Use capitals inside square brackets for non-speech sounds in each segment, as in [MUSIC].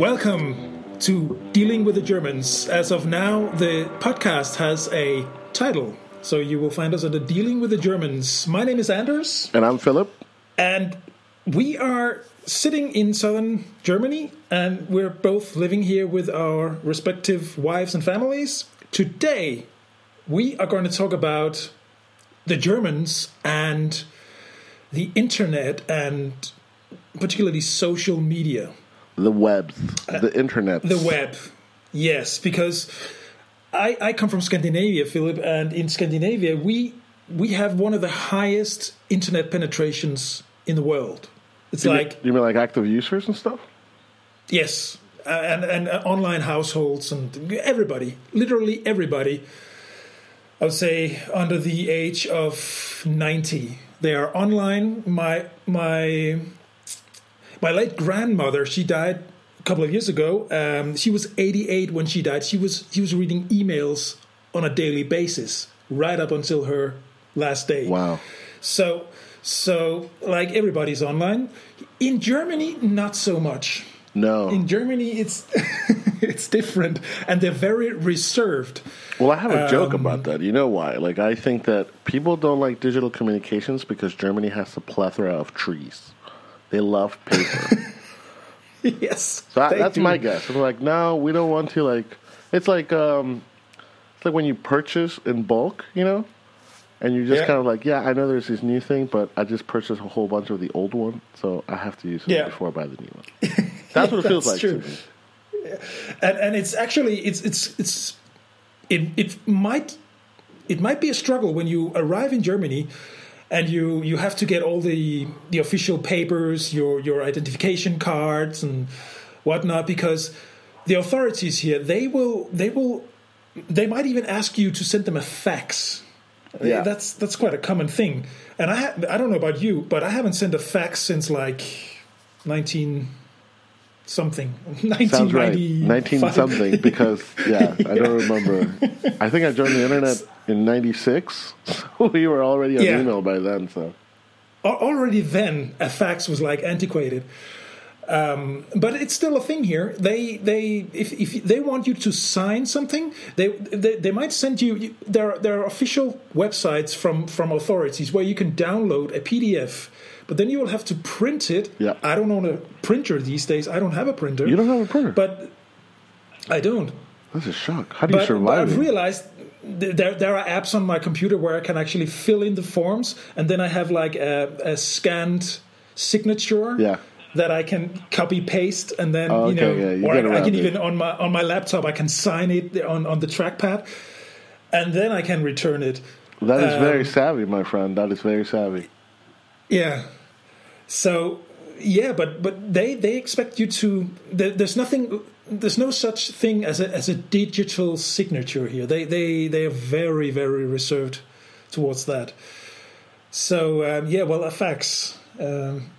Welcome to Dealing with the Germans. As of now, the podcast has a title. So you will find us under Dealing with the Germans. My name is Anders. And I'm Philip. And we are sitting in southern Germany, and we're both living here with our respective wives and families. Today, we are going to talk about the Germans and the internet and particularly social media. The web, the internet. The web, yes, because I, I come from Scandinavia, Philip, and in Scandinavia, we we have one of the highest internet penetrations in the world. It's you like mean, you mean like active users and stuff? Yes, uh, and and uh, online households and everybody, literally everybody. I would say under the age of ninety, they are online. My my my late grandmother, she died a couple of years ago. Um, she was eighty eight when she died. She was she was reading emails on a daily basis right up until her last day. Wow. So so like everybody's online. In Germany, not so much. No. In Germany, it's [LAUGHS] it's different, and they're very reserved. Well, I have a joke um, about that. You know why? Like, I think that people don't like digital communications because Germany has a plethora of trees. They love paper. [LAUGHS] yes, so I, that's do. my guess. I'm like, no, we don't want to. Like, it's like um, it's like when you purchase in bulk, you know and you're just yeah. kind of like, yeah, I know there's this new thing, but I just purchased a whole bunch of the old one, so I have to use it yeah. before I buy the new one. [LAUGHS] That's what it feels like true. to me. Yeah. And and it's actually it's it's it's it it might it might be a struggle when you arrive in Germany and you you have to get all the the official papers, your your identification cards and whatnot, because the authorities here they will they will they might even ask you to send them a fax yeah. That's that's quite a common thing. And I ha- I don't know about you, but I haven't sent a fax since like 19 something. [LAUGHS] 1990 right. 19 something because yeah, I don't [LAUGHS] remember. I think I joined the internet in 96. [LAUGHS] we were already on yeah. email by then, so already then a fax was like antiquated. Um, but it's still a thing here. They they if, if they want you to sign something, they they, they might send you. There are, there are official websites from from authorities where you can download a PDF. But then you will have to print it. Yeah. I don't own a printer these days. I don't have a printer. You don't have a printer, but I don't. That's a shock. How do you survive? But I've realized there there are apps on my computer where I can actually fill in the forms, and then I have like a, a scanned signature. Yeah that I can copy paste and then oh, okay, you know, yeah, you or I, I, can it. even on my on my laptop I can sign it on on the trackpad, and then I can return it. That is um, very savvy, my friend. That is very savvy. Yeah. So yeah, but but they they expect you to. There, there's nothing. There's no such thing as a as a digital signature here. They they they are very very reserved towards that. So um, yeah, well, a fax. Um,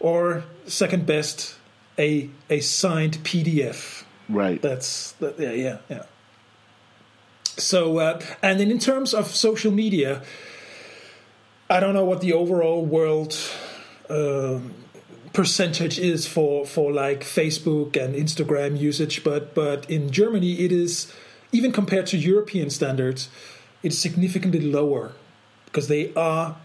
or second best, a a signed PDF. Right. That's that, yeah yeah yeah. So uh, and then in terms of social media, I don't know what the overall world. Uh, percentage is for for like Facebook and Instagram usage, but but in Germany it is even compared to European standards, it's significantly lower because they are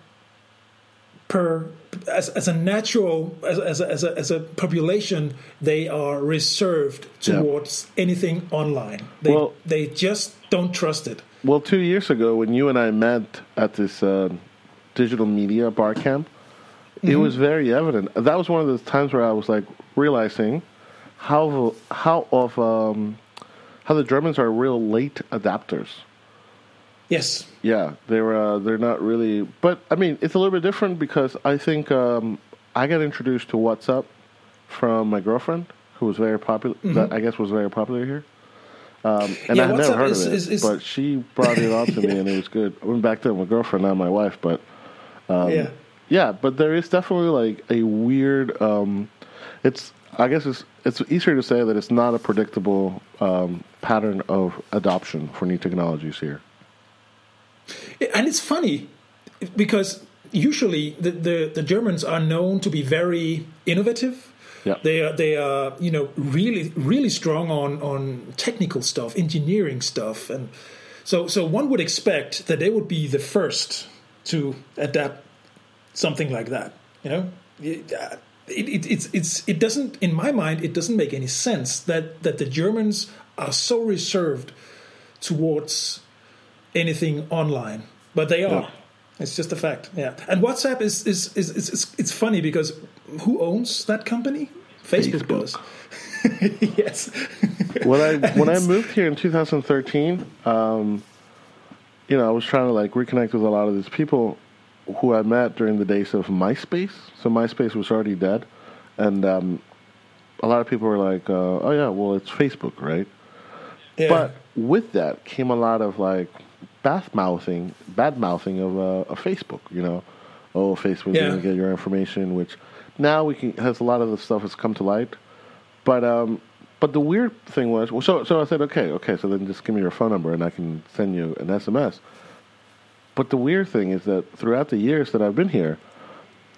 per as, as a natural as, as, a, as, a, as a population they are reserved towards yeah. anything online they, well, they just don't trust it well two years ago when you and i met at this uh, digital media bar camp. It was very evident that was one of those times where i was like realizing how how of um, how the germans are real late adapters Yes. Yeah, they're uh, they're not really, but I mean, it's a little bit different because I think um, I got introduced to WhatsApp from my girlfriend, who was very popular. Mm-hmm. That I guess was very popular here. Um, and yeah, I had never heard is, of it, is, is, but she brought it on to me, and it was good. I went back then my girlfriend, not my wife, but um, yeah, yeah. But there is definitely like a weird. Um, it's I guess it's it's easier to say that it's not a predictable um, pattern of adoption for new technologies here. And it's funny because usually the, the, the Germans are known to be very innovative. Yeah. They are they are you know really really strong on on technical stuff, engineering stuff, and so so one would expect that they would be the first to adapt something like that. You know, it, uh, it, it, it's it's it doesn't in my mind it doesn't make any sense that that the Germans are so reserved towards anything online, but they are. Yeah. It's just a fact. Yeah, and WhatsApp is is is, is, is it's funny because who owns that company? Facebook, Facebook. does. [LAUGHS] yes. when I when I [LAUGHS] moved here in 2013, um, you know, I was trying to like reconnect with a lot of these people who I met during the days of MySpace. So MySpace was already dead, and um, a lot of people were like, uh, "Oh yeah, well it's Facebook, right?" Yeah. But with that came a lot of like bath mouthing, bad mouthing of, uh, of Facebook. You know, oh Facebook Yeah. going to get your information, which now we can has a lot of the stuff has come to light. But um, but the weird thing was, well, so so I said, okay, okay, so then just give me your phone number and I can send you an SMS. But the weird thing is that throughout the years that I've been here,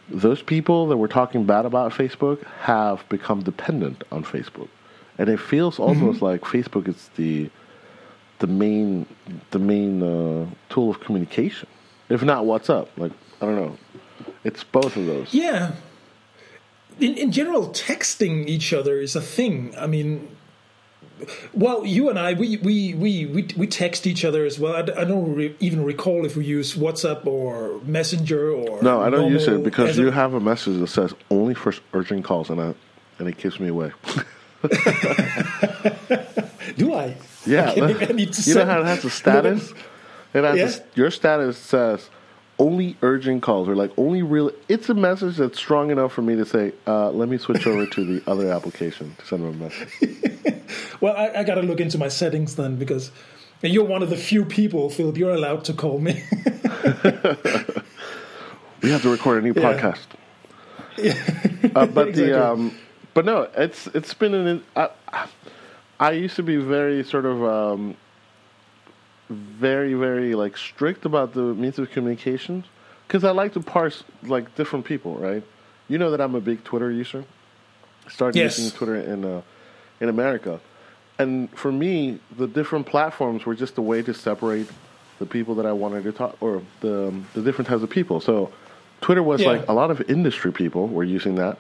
those people that were talking bad about Facebook have become dependent on Facebook, and it feels almost like Facebook is the the main the main uh, tool of communication, if not WhatsApp. Like I don't know, it's both of those. Yeah. In, in general, texting each other is a thing. I mean, well, you and I, we we we we, we text each other as well. I don't re- even recall if we use WhatsApp or Messenger or No, I don't use it because as a- you have a message that says only for urgent calls, and I, and it keeps me away. [LAUGHS] Do I? Yeah, I need to you know how it has a [LAUGHS] status. It has Yeah. s- your status says only urgent calls, or like only real. It's a message that's strong enough for me to say, uh, "Let me switch over to the other application to send them a message." [LAUGHS] Well, I, I got to look into my settings then because you're one of the few people, Philip. You're allowed to call me. [LAUGHS] We have to record a new [LAUGHS] Yeah. podcast. Uh, but Exactly. the um, but no, it's it's been an. I, I used to be very sort of um, very very like strict about the means of communication because I like to parse like different people, right? You know that I'm a big Twitter user. Started Yes. using Twitter in uh, in America, and for me, the different platforms were just a way to separate the people that I wanted to talk, or the um, the different types of people. So, Twitter was Yeah. like a lot of industry people were using that.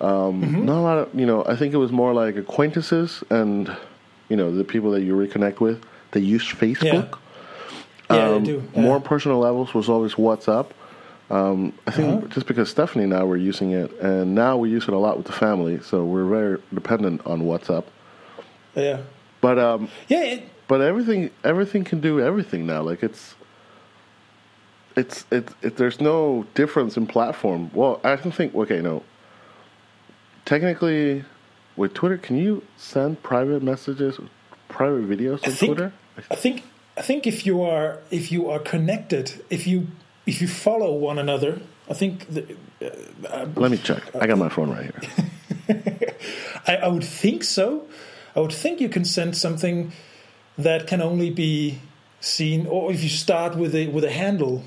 Um, Not a lot of you know. I think it was more like acquaintances and you know the people that you reconnect with. They use Facebook. yeah, Um, I do. Yeah. More personal levels was always WhatsApp. Um, I think Uh-huh. just because Stephanie and I were using it, and now we use it a lot with the family, so we're very dependent on WhatsApp. yeah, But um, yeah. It, but everything everything can do everything now. Like it's it's it, it there's no difference in platform. Well, I don't think okay, no. Technically with Twitter, can you send private messages, private videos on Twitter? I think I think if you are if you are connected, if you if you follow one another, I think the, uh, Let me check. I got my phone right here. [LAUGHS] I, I would think so. I would think you can send something that can only be seen, or if you start with a with a handle,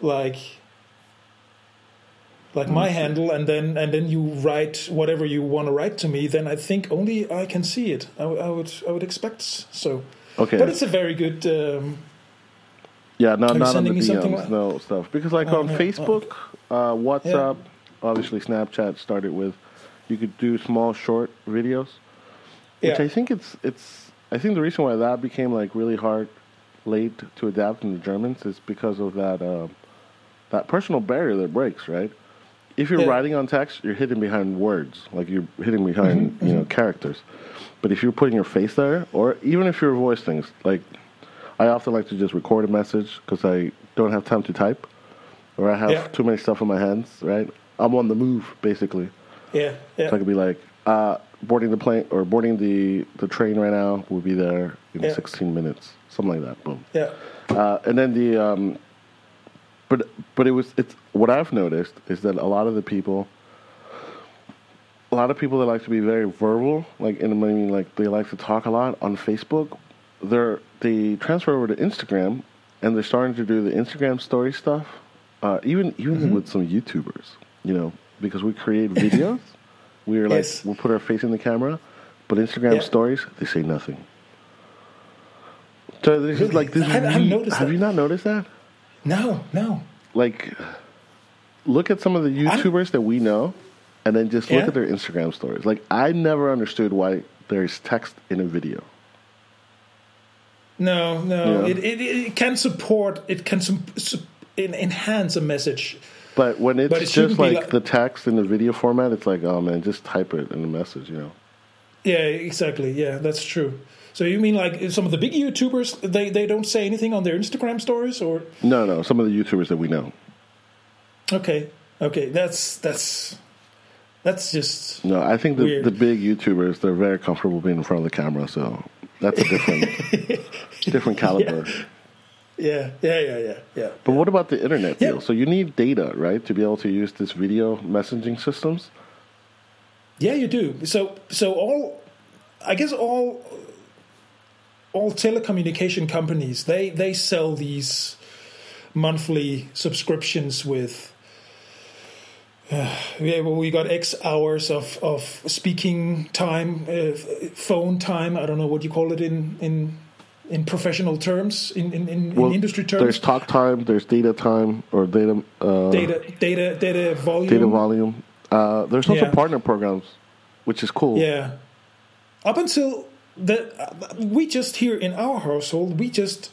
like like my handle, and then and then you write whatever you want to write to me, then I think only I can see it. I, I would I would expect so. Okay. But it's a very good. Um, Yeah, no, you not on sending the DMs, no stuff. Because like Oh, on yeah. Facebook, uh, WhatsApp, obviously Snapchat started with, you could do small short videos, which Yeah. I think it's it's. I think the reason why that became like really hard, late to adapt in the Germans is because of that uh, that personal barrier that breaks right. If you're Yeah. writing on text, you're hidden behind words, like you're hidden behind Mm-hmm, you know characters. But if you're putting your face there, or even if you're voice things, like I often like to just record a message because I don't have time to type, or I have Yeah. too many stuff in my hands. Right, I'm on the move basically. yeah, yeah, So I could be like, uh, boarding the plane or boarding the, the train right now. We'll be there in Yeah. 16 minutes, something like that. Boom. yeah, Uh, and then the, um, but but it was it's what I've noticed is that a lot of the people, a lot of people that like to be very verbal, like in I mean like they like to talk a lot on Facebook. They're they transfer over to Instagram, and they're starting to do the Instagram story stuff. Uh, even even with some YouTubers, you know, because we create [LAUGHS] videos, We are like Yes. we'll put our face in the camera, but Instagram Yeah. stories they say nothing. So this is like this. I haven't- I haven't noticed have you not noticed that? No, no. Like, look at some of the YouTubers that we know, and then just look Yeah. at their Instagram stories. Like, I never understood why there's text in a video. No, no. Yeah. It, it it can support. It can sup- en- enhance a message. But when it's But it just like, like- the text in the video format, it's like, oh man, just type it in the message, you know? Yeah, exactly. Yeah, that's true. So you mean like some of the big YouTubers? They they don't say anything on their Instagram stories, or No, no, some of the YouTubers that we know. okay, okay. That's that's that's just No, I think the, Weird. the big YouTubers, they're very comfortable being in front of the camera, so that's a different, [LAUGHS] different caliber. yeah, yeah, yeah, yeah, yeah. But what about the internet Yeah. deal? So you need data, right, to be able to use this video messaging systems? Yeah, you do. So so all I guess all all telecommunication companies they they sell these monthly subscriptions with uh, yeah, well, we got X hours of, of speaking time, uh, phone time. I don't know what you call it in in, in professional terms, in in, in, in industry terms. There's talk time, there's data time, or data uh, data, data, data volume. data volume. Uh, there's also Yeah. partner programs, which is cool. Yeah. Up until the uh, we just here in our household we just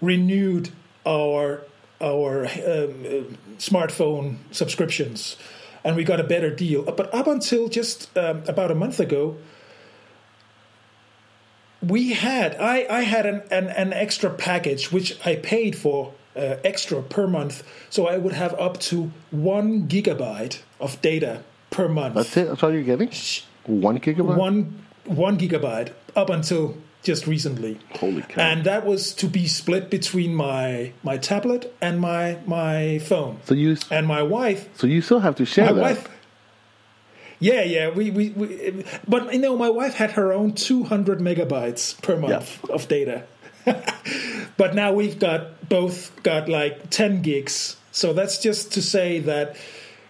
renewed our our um, smartphone subscriptions and we got a better deal. But up until just um, about a month ago, we had I, I had an, an, an extra package which I paid for uh, extra per month, so I would have up to one gigabyte of data per month That's it. That's all you're getting. One gigabyte. one one gigabyte up until just recently. Holy cow! And that was to be split between my my tablet and my my phone. so you, And my wife, so you still have to share my that. wife. Yeah, yeah, we, we, we but you know, my wife had her own 200 megabytes per month of data. [LAUGHS] but now we've got both got like 10 gigs. So that's just to say that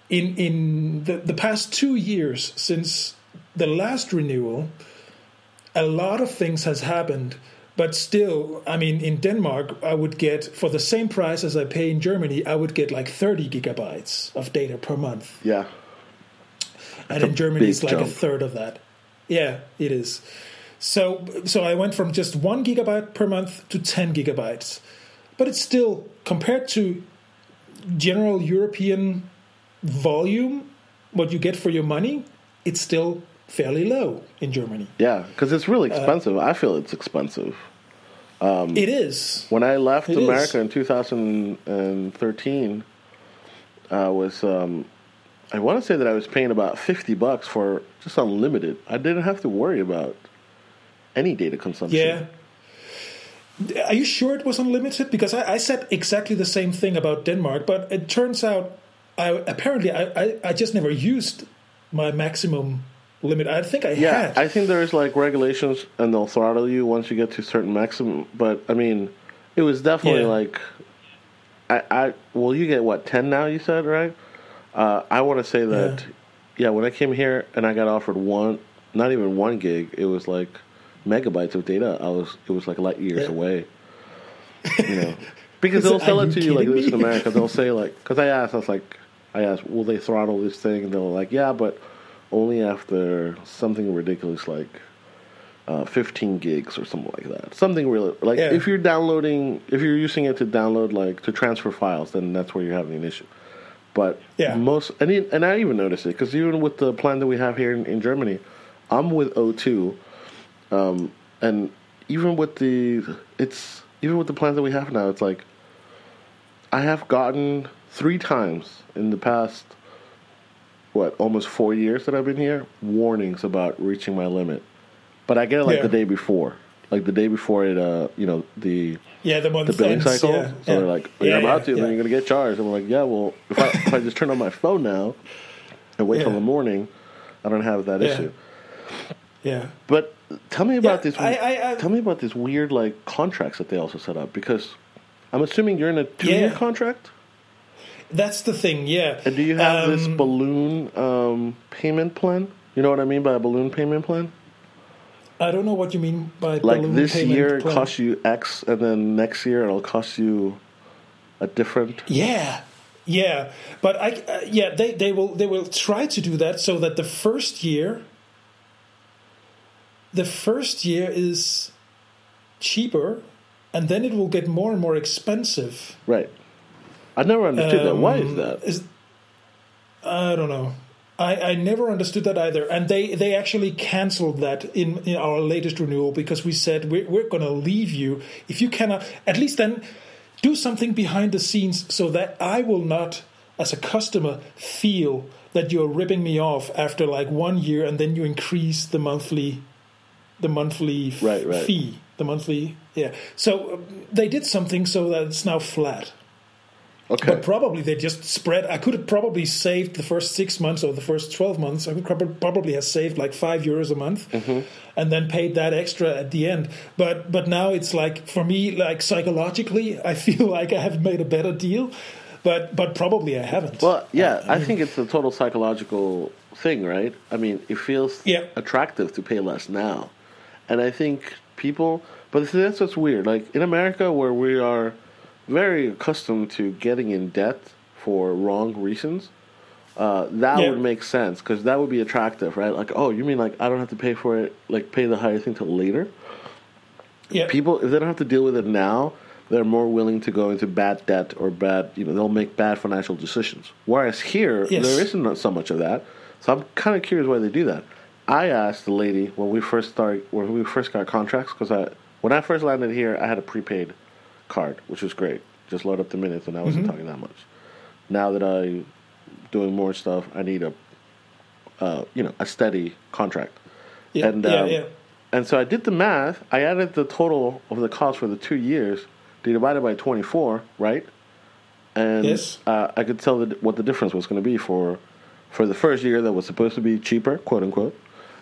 in in the, the past two years since the last renewal, a lot of things has happened. But still, I mean, in Denmark, I would get for the same price as I pay in Germany, I would get like 30 gigabytes of data per month, yeah. and a in Germany, it's like jump. a third of that. Yeah, it is. So, so I went from just one gigabyte per month to 10 gigabytes, but it's still compared to general European volume, what you get for your money, it's still fairly low in Germany. Yeah, because it's Uh, really expensive. I feel it's expensive. it is. When I left It America is. in 2013, I was um, I want to say that I was paying about 50 bucks for just unlimited. I didn't have to worry about any data consumption. Yeah. Are you sure it was unlimited? Because I, I said exactly the same thing about Denmark, but it turns out I apparently I, I, I just never used my maximum limit. I think I Yeah, had. I think there's like regulations and they'll throttle you once you get to a certain maximum. But I mean, it was definitely Yeah. like, I, I well, you get what ten now? You said right? Uh, I want to say that, yeah. When I came here and I got offered one, not even one gig, it was like megabytes of data. I was it was like light years Yeah. away. You know, [LAUGHS] because they'll sell it to you like this in? America. They'll say like, because I asked, I was like, I asked, will they throttle this thing? And they're like, yeah, but only after something ridiculous like uh, 15 gigs or something like that. Something really like Yeah. if you're downloading, if you're using it to download like to transfer files, then that's where you're having an issue. But Yeah. most and e- and I even noticed it because even with the plan that we have here in, in Germany, I'm with O2, um, and even with the it's even with the plans that we have now, it's like I have gotten three times in the past what almost four years that I've been here warnings about reaching my limit, but I get it like Yeah. the day before, like the day before it. Uh, you know the yeah, the the billing ends, cycle. Yeah, so yeah. they're like, Yeah, you're about yeah, to, yeah. then you're gonna get charged. And we're like, yeah, well, if I if I just turn on my phone now and wait till the morning, I don't have that issue. yeah. But tell me about Yeah, this. I- I- I- tell me about this weird like contracts that they also set up because I'm assuming you're in a two year contract. That's the thing. Yeah. And do you have Um, this balloon um, payment plan? You know what I mean by a balloon payment plan? I don't know what you mean by Like balloon this payment year it plan. costs you X, and then next year it'll cost you a different. Yeah, yeah, but I uh, yeah they, they will they will try to do that so that the first year, the first year is cheaper, and then it will get more and more expensive. Right. I never understood that. Why is Um, that? Is I don't know. I, I never understood that either, and they, they actually canceled that in, in our latest renewal because we said we're, we're going to leave you if you cannot at least then do something behind the scenes so that I will not, as a customer, feel that you're ripping me off after like one year and then you increase the monthly the monthly f- Right, right. fee the monthly yeah so um, they did something so that it's now flat Okay. but probably they just spread. I could have probably saved the first six months or the first twelve months. I could probably have saved like five euros a month, mm-hmm. and then paid that extra at the end. But but now it's like for me, like psychologically, I [LAUGHS] feel like I have made a better deal, but but probably I haven't. Well, yeah, I think it's a total psychological thing, right? I mean, it feels Yeah. attractive to pay less now, and I think people. But that's what's weird. Like in America, where we are very accustomed to getting in debt for wrong reasons, uh, that Yeah. would make sense because that would be attractive, right? Like, oh, you mean like I don't have to pay for it, like pay the higher thing till later? yeah, people if they don't have to deal with it now they're more willing to go into bad debt or bad you know they'll make bad financial decisions whereas here Yes. there isn't so much of that so i'm kind of curious why they do that i asked the lady when we first started when we first got contracts because i when i first landed here i had a prepaid card which was great just load up the minutes and i wasn't Mm-hmm. talking that much now that I'm doing more stuff i need a uh, you know a steady contract yeah, and yeah, um, yeah. and so I did the math. I added the total of the cost for the two years, divided by twenty four, right? And Yes. uh, I could tell the, what the difference was going to be for for the first year that was supposed to be cheaper, quote unquote.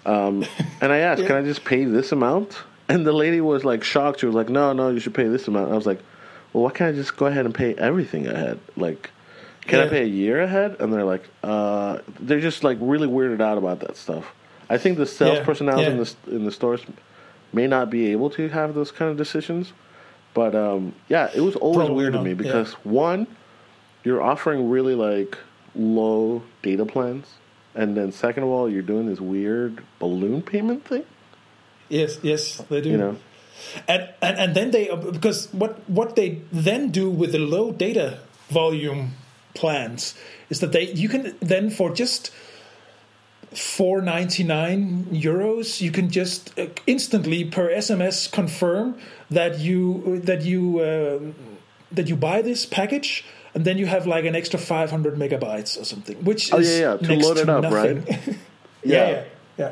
Um, [LAUGHS] and I asked, Yeah. "Can I just pay this amount?" And the lady was like shocked. She was like, "No, no, you should pay this amount." I was like, "Well, why can't I just go ahead and pay everything ahead? Like, can I pay a year ahead?" And they're like, uh, "They're just like really weirded out about that stuff." I think the sales Yeah, personnel in the in the stores may not be able to have those kind of decisions. But um, yeah, it was always Probably weird to not, me yeah. because one, you're offering really like low data plans, and then second of all, you're doing this weird balloon payment thing. Yes, yes, they do. You know, and, and and then they because what what they then do with the low data volume plans is that they you can then for just 499 euros you can just uh, instantly per sms confirm that you that you uh, that you buy this package and then you have like an extra 500 megabytes or something which Oh, is yeah, yeah, to load it up, nothing. right? [LAUGHS] yeah yeah yeah yeah,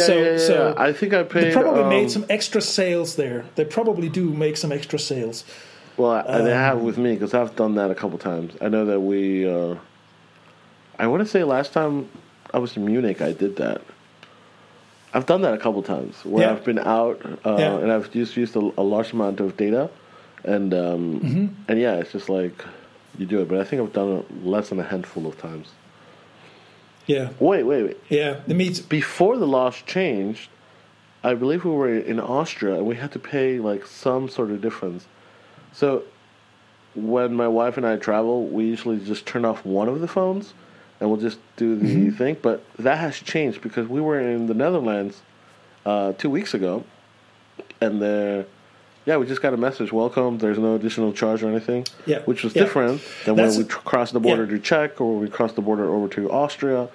So- yeah, yeah, so. I think I paid. they probably um, made some extra sales there. They probably do make some extra sales. Well, I they have Um, with me because I've done that a couple times. I know that we. Uh, I want to say last time I was in Munich, I did that. I've done that a couple times where Yeah. I've been out uh, Yeah. and I've just used a, a large amount of data, and um, Mm-hmm. and yeah, it's just like you do it. But I think I've done it less than a handful of times. Yeah, Wait, wait, wait. yeah. the means Before the laws changed, I believe we were in Austria and we had to pay like some sort of difference. So when my wife and I travel, we usually just turn off one of the phones and we'll just do the Mm-hmm. thing. But that has changed because we were in the Netherlands uh, two weeks ago, and there, yeah, we just got a message. Welcome. There's no additional charge or anything. Yeah. which was Yeah. different than That's- when we tr- crossed the border yeah. to Czech or we crossed the border over to Austria,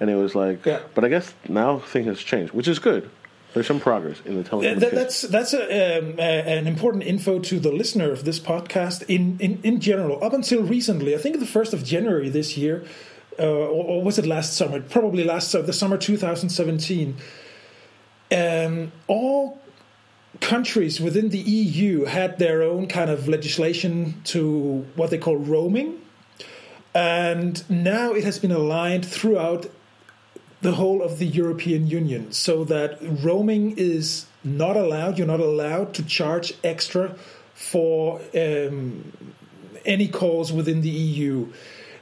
and it was like. Yeah. But I guess now things has changed, which is good. There's some progress in the Uh, telecommunications. that, that's that's a, um, uh, an important info to the listener of this podcast. In, in in general, up until recently, I think the first of January this year, uh, or, or was it last summer? Probably last summer, the summer 2017. Um, all countries within the EU had their own kind of legislation to what they call roaming, and now it has been aligned throughout the whole of the European Union so that roaming is not allowed. You're not allowed to charge extra for um, any calls within the EU.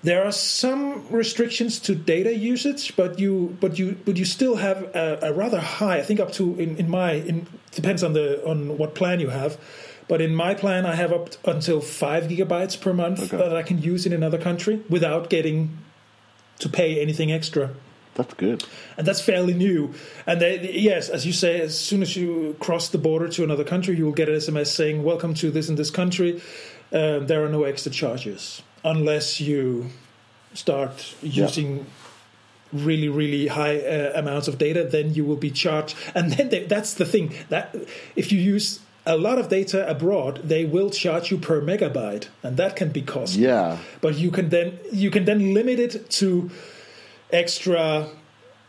There are some restrictions to data usage, but you but you but you still have a, a rather high. I think up to in, in my in depends on the on what plan you have. But in my plan, I have up until five gigabytes per month Okay. that I can use in another country without getting to pay anything extra That's good. and that's fairly new. And they, yes, as you say, as soon as you cross the border to another country, you will get an SMS saying "Welcome to this and this country." Uh, there are no extra charges unless you start Yeah. using really, really high uh, amounts of data. Then you will be charged. And then they, that's the thing that if you use a lot of data abroad, they will charge you per megabyte, and that can be costly Yeah. but you can then you can then limit it to extra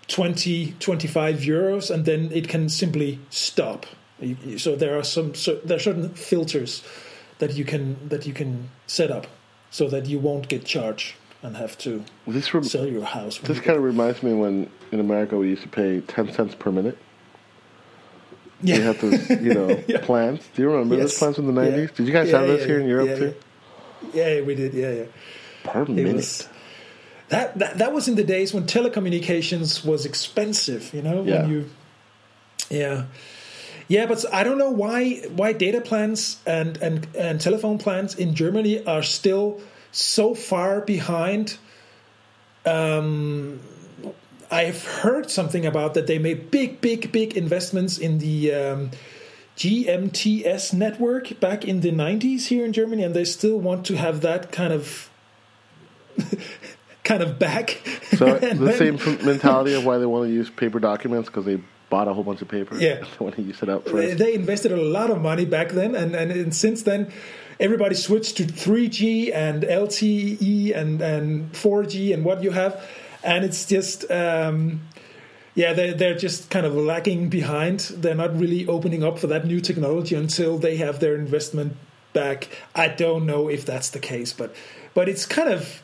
20 25 euros and then it can simply stop so there are some so there are certain filters that you can that you can set up so that you won't get charged and have to This rem- sell your house this you- kind of reminds me when in America we used to pay ten cents per minute. yeah. We had those, you [LAUGHS] know, Yeah. plans. Do you remember those Yes. plans in the Yeah. nineties? Did you guys Yeah, have those yeah, here in Europe yeah, too? yeah. yeah we did yeah yeah Per It minute. was that, that that was in the days when telecommunications was expensive, you know, Yeah. when you Yeah. Yeah, but I don't know why why data plans and, and, and telephone plans in Germany are still so far behind. Um, I've heard something about that they made big, big, big investments in the um, GMTS network back in the 90s here in Germany, and they still want to have that kind of [LAUGHS] kind of back. So [LAUGHS] the then- same mentality of why they want to use paper documents because they bought a whole bunch of paper. Yeah. [LAUGHS] they want to use it up first. they invested a lot of money back then, and, and, and since then, everybody switched to 3G and LTE and, and 4G and what you have, and it's just. Um, yeah, they they're just kind of lagging behind. They're not really opening up for that new technology until they have their investment back. I don't know if that's the case, but but it's kind of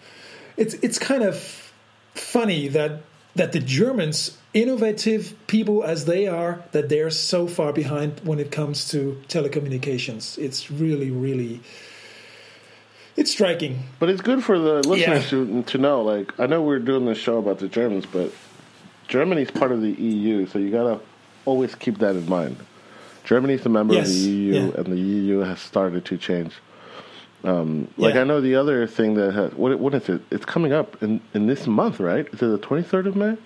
it's it's kind of funny that that the Germans, innovative people as they are, that they're so far behind when it comes to telecommunications. It's really, really, it's striking. But it's good for the listeners Yeah. to to know. Like, I know we're doing this show about the Germans, but Germany's part of the EU, so you gotta always keep that in mind. Germany's a member Yes, of the EU, yeah. and the EU has started to change. Um, like Yeah. I know the other thing that has what what is it? It's coming up in in this month, right? Is it the twenty third of May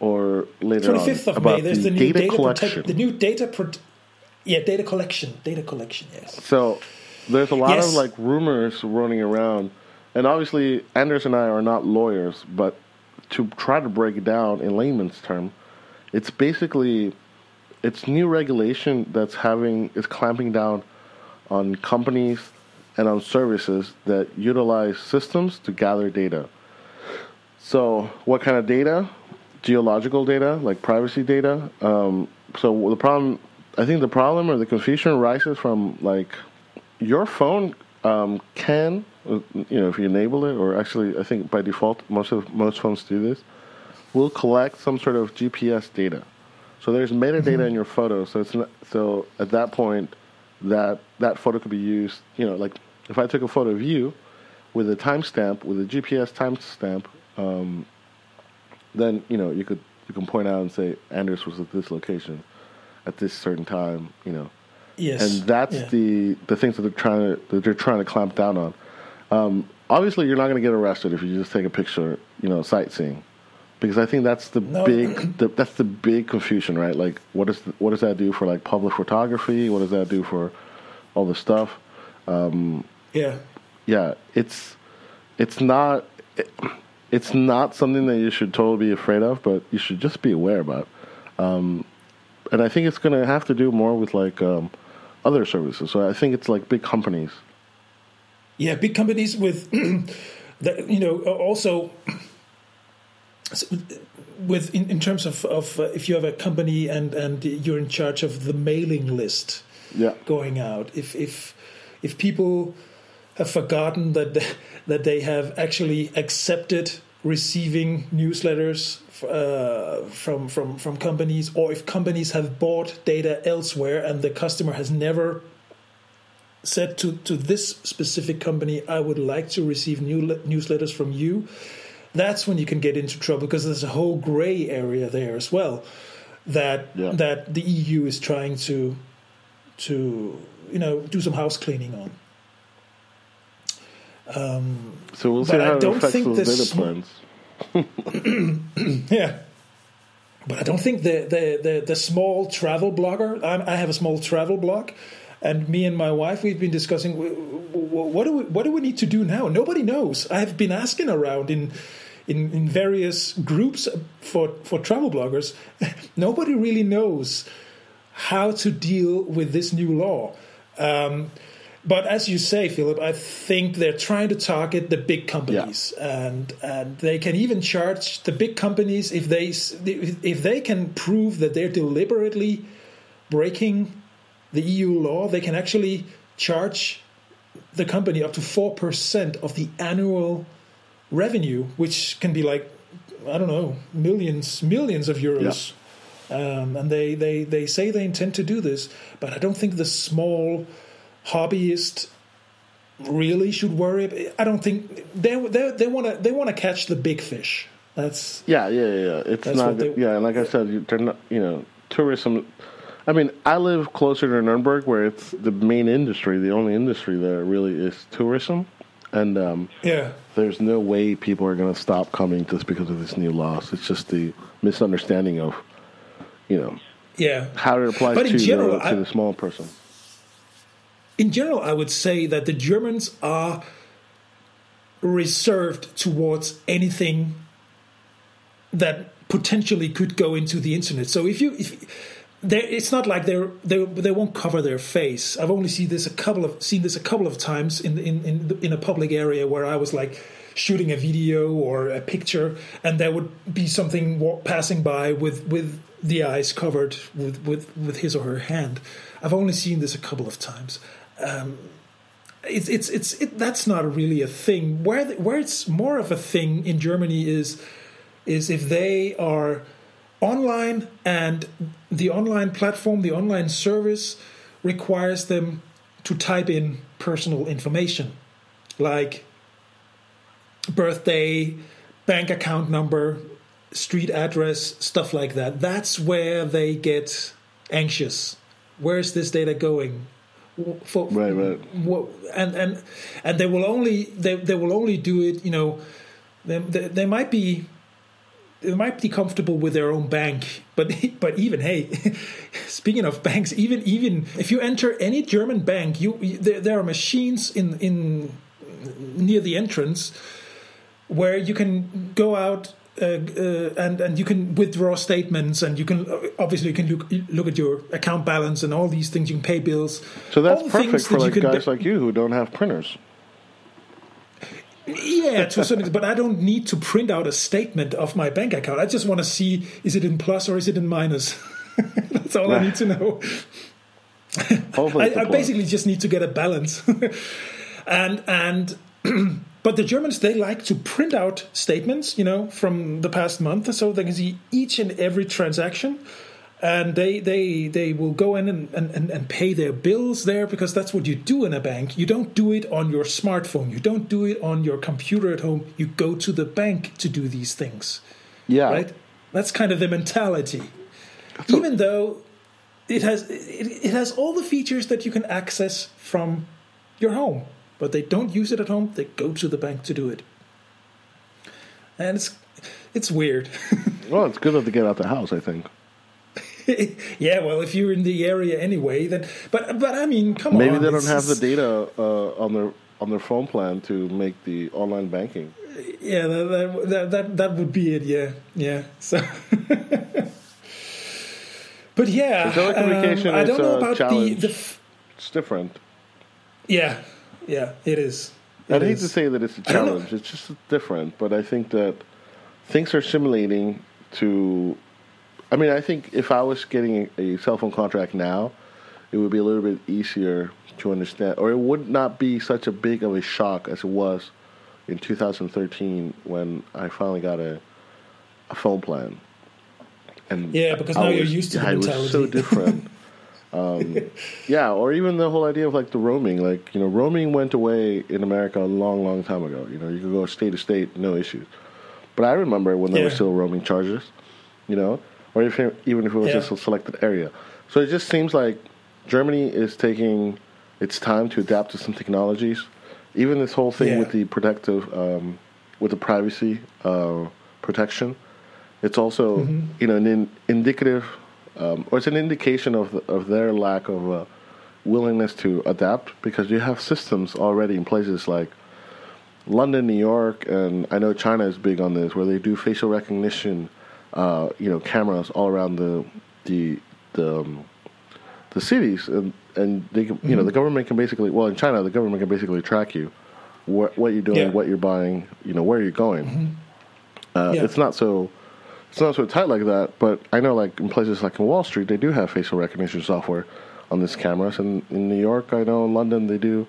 or later Twenty on? fifth of May. There's the, the, new data, data, collection. protect, the new data. Pro- yeah, data collection. Data collection. Yes. So there's a lot Yes. of like rumors running around, and obviously Anders and I are not lawyers, but to try to break it down in layman's term, it's basically it's new regulation that's having is clamping down on companies and on services that utilize systems to gather data. So, what kind of data? Geological data, like privacy data. Um, so the problem, I think, the problem or the confusion arises from like your phone um, can, you know, if you enable it, or actually, I think by default, most of most phones do this, will collect some sort of GPS data. So there's metadata in your photo. So it's not, so at that point, that that photo could be used. You know, like if I took a photo of you with a timestamp, with a GPS timestamp, um, then you know you could you can point out and say Anders was at this location at this certain time. You know, Yes. and that's Yeah. the the things that they're trying to that they're trying to clamp down on. Um, obviously, you're not going to get arrested if you just take a picture, you know, sightseeing, because I think that's the No. big the, that's the big confusion, right? Like, what is what does that do for like public photography? What does that do for all the stuff? Yeah. Yeah, it's it's not it, it's not something that you should totally be afraid of, but you should just be aware about. Um, and I think it's going to have to do more with like um, other services. So I think it's like big companies. Yeah, big companies with, [CLEARS THROAT] that, you know, also with in, in terms of, of uh, if you have a company and and you're in charge of the mailing list Yeah, going out, if if if people have forgotten that [LAUGHS] that they have actually accepted receiving newsletters uh, from from from companies, or if companies have bought data elsewhere and the customer has never said to, to this specific company, I would like to receive new newsletters from you, that's when you can get into trouble because there's a whole gray area there as well that yeah. that the EU is trying to to you know do some house cleaning on. Um, so we'll see how it affects those data plans. [COUGHS] yeah, but I don't think the the the, the small travel blogger. I, I have a small travel blog, and me and my wife we've been discussing what do we what do we need to do now. Nobody knows. I have been asking around in. In, in various groups for, for travel bloggers, [LAUGHS] nobody really knows how to deal with this new law. Um, but as you say, Philip, I think they're trying to target the big companies, yeah. and and they can even charge the big companies if they if they can prove that they're deliberately breaking the EU law. They can actually charge the company up to four percent of the annual revenue, which can be like I don't know millions millions of euros. Yeah. Um, and they, they, they say they intend to do this, but I don't think the small hobbyist really should worry. I don't think they they they want to they want to catch the big fish. That's yeah yeah yeah. It's not they, yeah. And like I said, they're not you know tourism. I mean, I live closer to Nuremberg, where it's the main industry. The only industry there really is tourism, and um, yeah, there's no way people are going to stop coming just because of this new laws. It's just the misunderstanding of, you know, yeah, how it applies to, general, the, to I, the small person in general, I would say that the Germans are reserved towards anything that potentially could go into the internet. So if you if it's not like they're they they won't cover their face. I've only seen this a couple of seen this a couple of times in in in, in a public area where I was like shooting a video or a picture, and there would be something passing by with with the eyes covered with with with his or her hand. I've only seen this a couple of times, um, it's it's it's it, that's not really a thing. Where the, where it's more of a thing in Germany is is if they are online and the online platform, the online service requires them to type in personal information like birthday, bank account number, street address, stuff like that. That's where they get anxious. Where's this data going? for right, right. and and and they will only they they will only do it. You know, they they, they might be they might be comfortable with their own bank, but [LAUGHS] but even hey, [LAUGHS] speaking of banks, even even if you enter any German bank, you there, there are machines in in near the entrance where you can go out uh, uh, and and you can withdraw statements and you can obviously you can look look at your account balance and all these things you can pay bills. So that's perfect for like guys like you who don't have printers yeah to a certain extent, but i don't need to print out a statement of my bank account. I just want to see is it in plus or is it in minus? [LAUGHS] That's all i need to know. I, I basically just need to get a balance. [LAUGHS] And and [CLEARS THROAT] But the Germans, they like to print out statements, you know, from the past month, so. They can see each and every transaction. And they they they will go in and, and, and pay their bills there because that's what you do in a bank. You don't do it on your smartphone. You don't do it on your computer at home. You go to the bank to do these things. Yeah. Right? That's kind of the mentality. So, Even though it has it, it has all the features that you can access from your home but they don't use it at home. They go to the bank to do it, and it's it's weird. [LAUGHS] well, it's good to get out the house. I think. [LAUGHS] yeah, well, if you're in the area anyway, then but but I mean, come Maybe on. Maybe they don't have the data uh, on their on their phone plan to make the online banking. Yeah, that that that, that would be it. Yeah, yeah. So. [LAUGHS] but yeah, the telecommunication um, I don't know about the, the f- it's different. Yeah, yeah, it is. It I'd hate to say that it's a challenge. It's just different, but I think that things are simulating to. I mean, I think if I was getting a cell phone contract now, it would be a little bit easier to understand, or it would not be such a big of a shock as it was in 2013 when I finally got a a phone plan. And yeah, because now was, you're used to the mentality. It was so different. [LAUGHS] Um, yeah, or even the whole idea of like the roaming. Like you know, roaming went away in America a long, long time ago. You know, you could go state to state, no issues. But I remember when there Yeah. were still roaming charges. You know, or if, even if it was Yeah. just a selected area. So it just seems like Germany is taking its time to adapt to some technologies. Even this whole thing Yeah. with the protective, um, with the privacy uh, protection, it's also Mm-hmm. you know an in, indicative, um, or it's an indication of the, of their lack of uh, willingness to adapt because you have systems already in places like London, New York, and I know China is big on this, where they do facial recognition, uh, you know, cameras all around the the the, um, the cities, and and they can, you know the government can basically well in China the government can basically track you, what what you're doing, Yeah. what you're buying, you know, where you're going. Uh, Yeah. It's not so. It's not so tight like that, but I know, like in places like in Wall Street, they do have facial recognition software on these cameras, and in New York, I know in London they do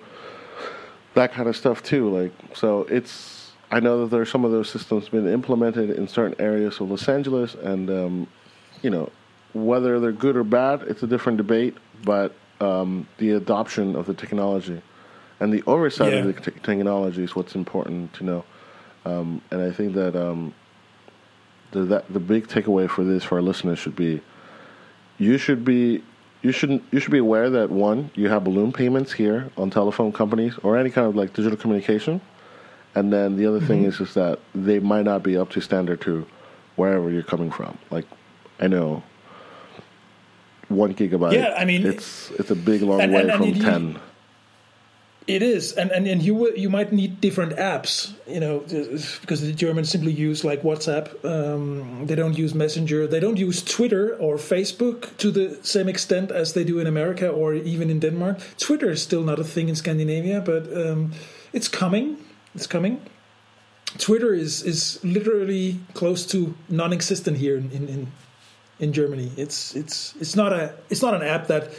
that kind of stuff too. Like, so it's I know that there are some of those systems been implemented in certain areas of Los Angeles, and um, you know whether they're good or bad, it's a different debate. But um, the adoption of the technology and the oversight Yeah. of the te- technology is what's important to know. Um, and I think that um, the that, the big takeaway for this for our listeners should be you should be you shouldn't you should be aware that one you have balloon payments here on telephone companies or any kind of like digital communication and then the other thing Mm-hmm. is is that they might not be up to standard to wherever you're coming from like i know one gigabyte Yeah, I mean- it's it's a big long And- way and- and from it- 10 It is, and and, and you will, you might need different apps, you know, because the Germans simply use like WhatsApp. Um, they don't use Messenger. They don't use Twitter or Facebook to the same extent as they do in America or even in Denmark. Twitter is still not a thing in Scandinavia, but um, it's coming. It's coming. Twitter is is literally close to non-existent here in in, in Germany. It's it's it's not a it's not an app that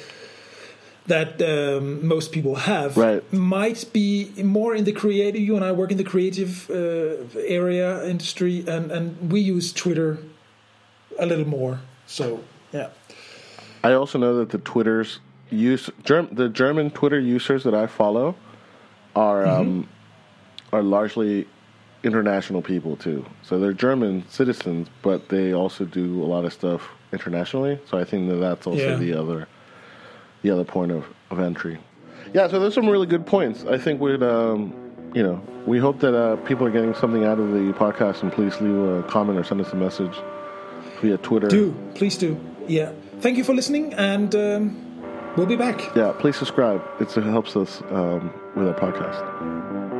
that um, most people have Right. might be more in the creative. You and I work in the creative uh, area industry, and and we use Twitter a little more. So yeah, I also know that the Twitter's use Germ, the German Twitter users that I follow are um, are largely international people too. So they're German citizens, but they also do a lot of stuff internationally. So I think that that's also Yeah. the other the other point of, of entry. Yeah, so there's some really good points. I think we'd um, you know we hope that uh, people are getting something out of the podcast, and please leave a comment or send us a message via Twitter. do please do. Yeah, thank you for listening, and um, we'll be back. Yeah, please subscribe. It's, it helps us um, with our podcast.